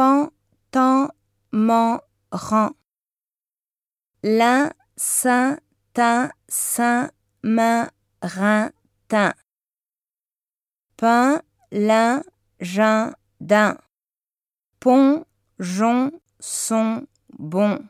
pan, tan, man, ran. Lin, sin, tin, sin, main, rin, tin. Pain, lin, jin, din. Pont, jon, son, bon.